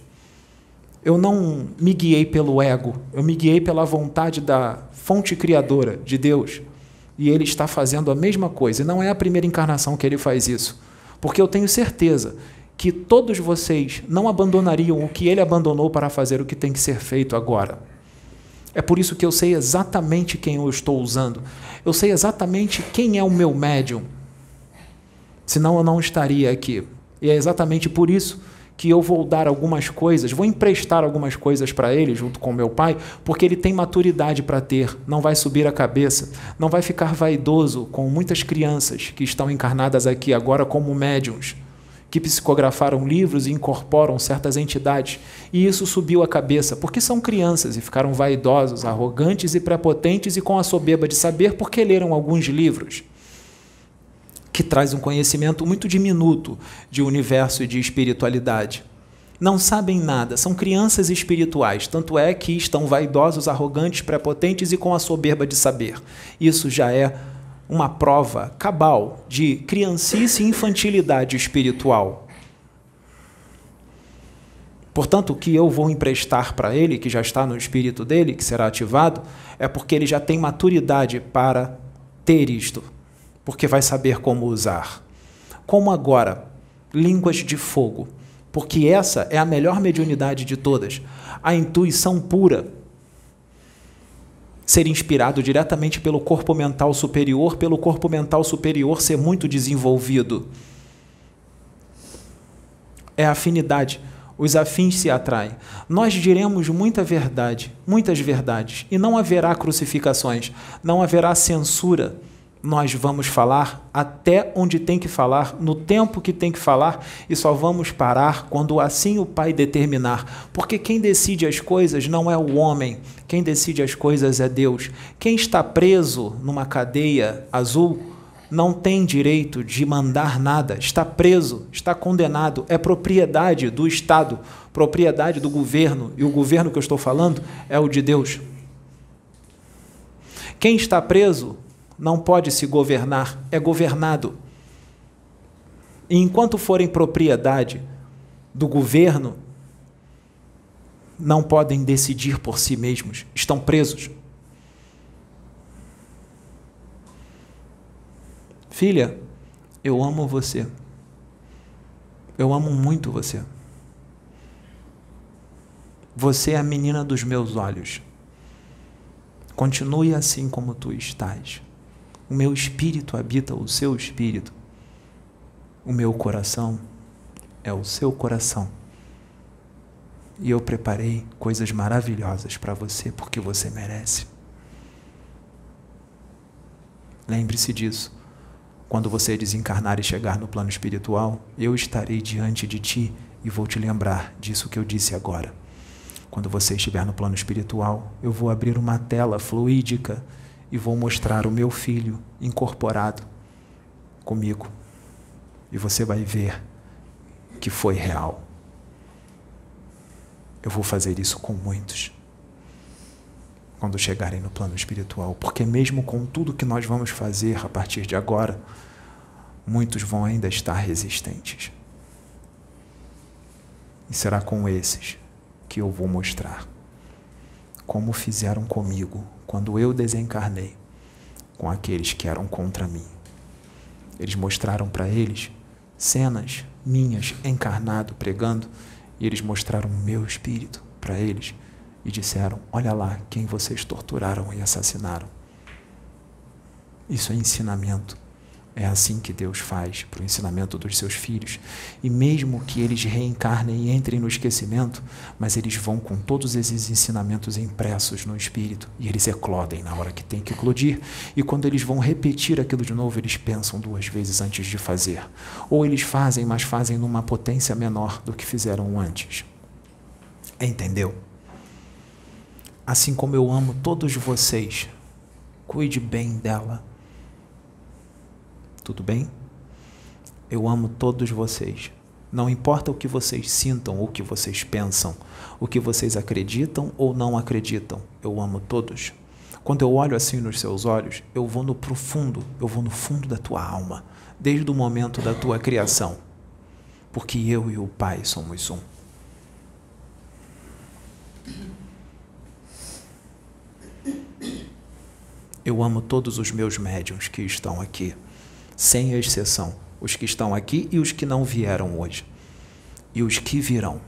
Eu não me guiei pelo ego, eu me guiei pela vontade da fonte criadora de Deus. E ele está fazendo a mesma coisa. E não é a primeira encarnação que ele faz isso. Porque eu tenho certeza que todos vocês não abandonariam o que ele abandonou para fazer o que tem que ser feito agora. É por isso que eu sei exatamente quem eu estou usando. Eu sei exatamente quem é o meu médium. Senão eu não estaria aqui. E é exatamente por isso que eu vou dar algumas coisas, vou emprestar algumas coisas para ele, junto com meu pai, porque ele tem maturidade para ter, não vai subir a cabeça, não vai ficar vaidoso com muitas crianças que estão encarnadas aqui agora como médiums, que psicografaram livros e incorporam certas entidades, e isso subiu a cabeça, porque são crianças e ficaram vaidosos, arrogantes e prepotentes e com a soberba de saber porque leram alguns livros que traz um conhecimento muito diminuto de universo e de espiritualidade. Não sabem nada, são crianças espirituais, tanto é que estão vaidosos, arrogantes, prepotentes e com a soberba de saber. Isso já é uma prova cabal de criancice e infantilidade espiritual. Portanto, o que eu vou emprestar para ele, que já está no espírito dele, que será ativado, é porque ele já tem maturidade para ter isto porque vai saber como usar. Como agora, línguas de fogo, porque essa é a melhor mediunidade de todas. A intuição pura. Ser inspirado diretamente pelo corpo mental superior, pelo corpo mental superior ser muito desenvolvido. É afinidade. Os afins se atraem. Nós diremos muita verdade, muitas verdades, e não haverá crucificações, não haverá censura nós vamos falar até onde tem que falar, no tempo que tem que falar, e só vamos parar quando assim o Pai determinar. Porque quem decide as coisas não é o homem, quem decide as coisas é Deus. Quem está preso numa cadeia azul não tem direito de mandar nada, está preso, está condenado, é propriedade do Estado, propriedade do governo, e o governo que eu estou falando é o de Deus. Quem está preso não pode se governar, é governado. E enquanto forem propriedade do governo, não podem decidir por si mesmos, estão presos. Filha, eu amo você. Eu amo muito você. Você é a menina dos meus olhos. Continue assim como tu estás. O meu espírito habita o seu espírito. O meu coração é o seu coração. E eu preparei coisas maravilhosas para você porque você merece. Lembre-se disso. Quando você desencarnar e chegar no plano espiritual, eu estarei diante de ti e vou te lembrar disso que eu disse agora. Quando você estiver no plano espiritual, eu vou abrir uma tela fluídica e vou mostrar o meu filho incorporado comigo. E você vai ver que foi real. Eu vou fazer isso com muitos quando chegarem no plano espiritual, porque mesmo com tudo que nós vamos fazer a partir de agora, muitos vão ainda estar resistentes. E será com esses que eu vou mostrar como fizeram comigo quando eu desencarnei com aqueles que eram contra mim. Eles mostraram para eles cenas minhas encarnado pregando e eles mostraram o meu espírito para eles e disseram: Olha lá quem vocês torturaram e assassinaram. Isso é ensinamento. É assim que Deus faz para o ensinamento dos seus filhos. E mesmo que eles reencarnem e entrem no esquecimento, mas eles vão com todos esses ensinamentos impressos no espírito e eles eclodem na hora que tem que eclodir. E quando eles vão repetir aquilo de novo, eles pensam duas vezes antes de fazer. Ou eles fazem, mas fazem numa potência menor do que fizeram antes. Entendeu? Assim como eu amo todos vocês, cuide bem dela tudo bem? Eu amo todos vocês. Não importa o que vocês sintam o que vocês pensam, o que vocês acreditam ou não acreditam, eu amo todos. Quando eu olho assim nos seus olhos, eu vou no profundo, eu vou no fundo da tua alma, desde o momento da tua criação. Porque eu e o Pai somos um. Eu amo todos os meus médiums que estão aqui sem exceção, os que estão aqui e os que não vieram hoje, e os que virão.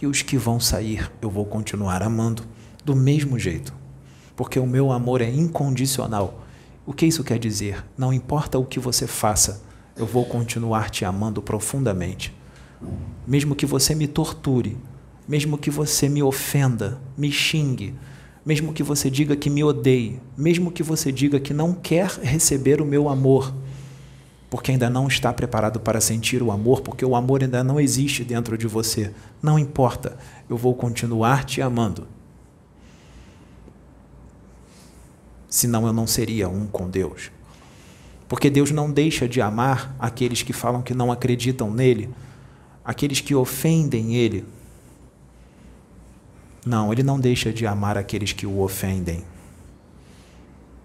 E os que vão sair, eu vou continuar amando do mesmo jeito, porque o meu amor é incondicional. O que isso quer dizer? Não importa o que você faça, eu vou continuar te amando profundamente. Mesmo que você me torture, mesmo que você me ofenda, me xingue, mesmo que você diga que me odeie, mesmo que você diga que não quer receber o meu amor, porque ainda não está preparado para sentir o amor, porque o amor ainda não existe dentro de você. Não importa, eu vou continuar te amando. Senão eu não seria um com Deus. Porque Deus não deixa de amar aqueles que falam que não acreditam nele, aqueles que ofendem ele, não, ele não deixa de amar aqueles que o ofendem.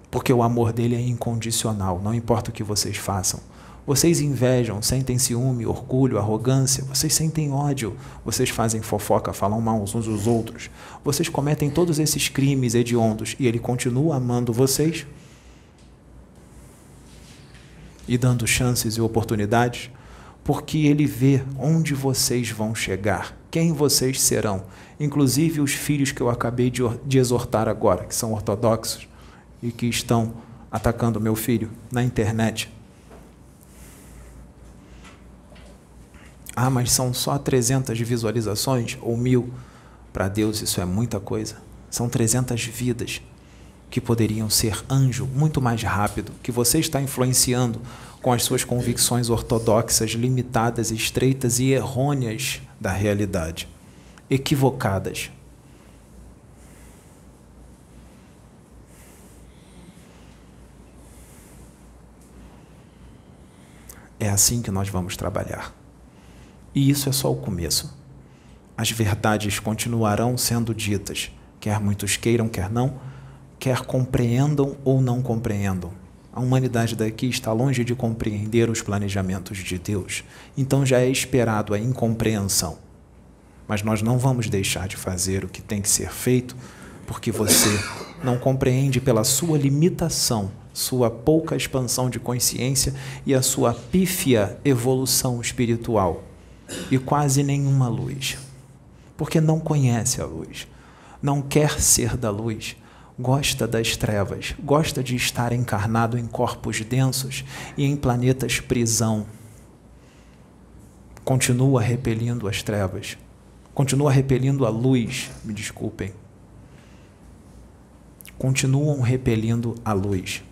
Porque o amor dele é incondicional, não importa o que vocês façam. Vocês invejam, sentem ciúme, orgulho, arrogância, vocês sentem ódio, vocês fazem fofoca, falam mal uns dos outros, vocês cometem todos esses crimes hediondos e ele continua amando vocês e dando chances e oportunidades, porque ele vê onde vocês vão chegar, quem vocês serão inclusive os filhos que eu acabei de, de exortar agora, que são ortodoxos e que estão atacando meu filho na internet. Ah, mas são só 300 visualizações ou mil? Para Deus isso é muita coisa. São 300 vidas que poderiam ser anjo muito mais rápido, que você está influenciando com as suas convicções ortodoxas limitadas, estreitas e errôneas da realidade, equivocadas. É assim que nós vamos trabalhar. E isso é só o começo. As verdades continuarão sendo ditas, quer muitos queiram, quer não, quer compreendam ou não compreendam. A humanidade daqui está longe de compreender os planejamentos de Deus, então já é esperado a incompreensão. Mas nós não vamos deixar de fazer o que tem que ser feito, porque você não compreende pela sua limitação sua pouca expansão de consciência e a sua pífia evolução espiritual, e quase nenhuma luz, porque não conhece a luz, não quer ser da luz, gosta das trevas, gosta de estar encarnado em corpos densos e em planetas prisão. Continua repelindo as trevas, continua repelindo a luz, me desculpem. Continuam repelindo a luz.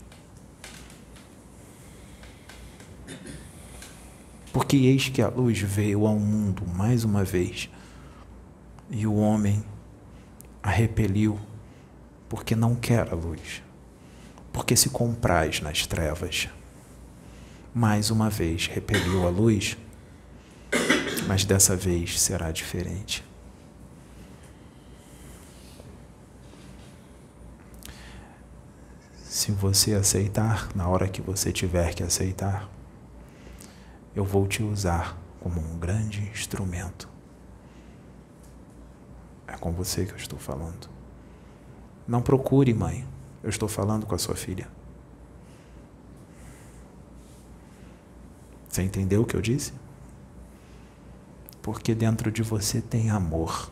Porque eis que a luz veio ao mundo mais uma vez, e o homem a repeliu, porque não quer a luz, porque se compraz nas trevas. Mais uma vez repeliu a luz, mas dessa vez será diferente. Se você aceitar, na hora que você tiver que aceitar, eu vou te usar como um grande instrumento. É com você que eu estou falando. Não procure, mãe. Eu estou falando com a sua filha. Você entendeu o que eu disse? Porque dentro de você tem amor.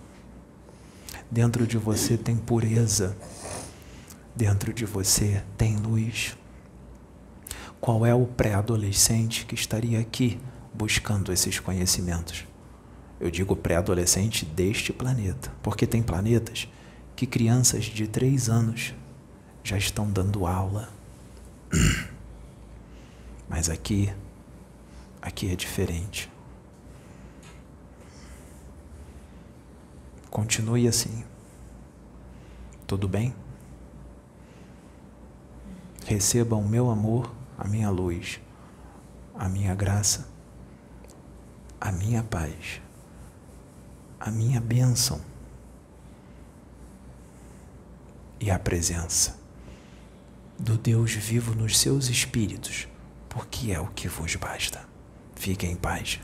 Dentro de você tem pureza. Dentro de você tem luz. Qual é o pré-adolescente que estaria aqui buscando esses conhecimentos? Eu digo pré-adolescente deste planeta, porque tem planetas que crianças de três anos já estão dando aula. Mas aqui, aqui é diferente. Continue assim. Tudo bem? Receba o meu amor a minha luz, a minha graça, a minha paz, a minha bênção e a presença do Deus vivo nos seus espíritos, porque é o que vos basta. Fiquem em paz.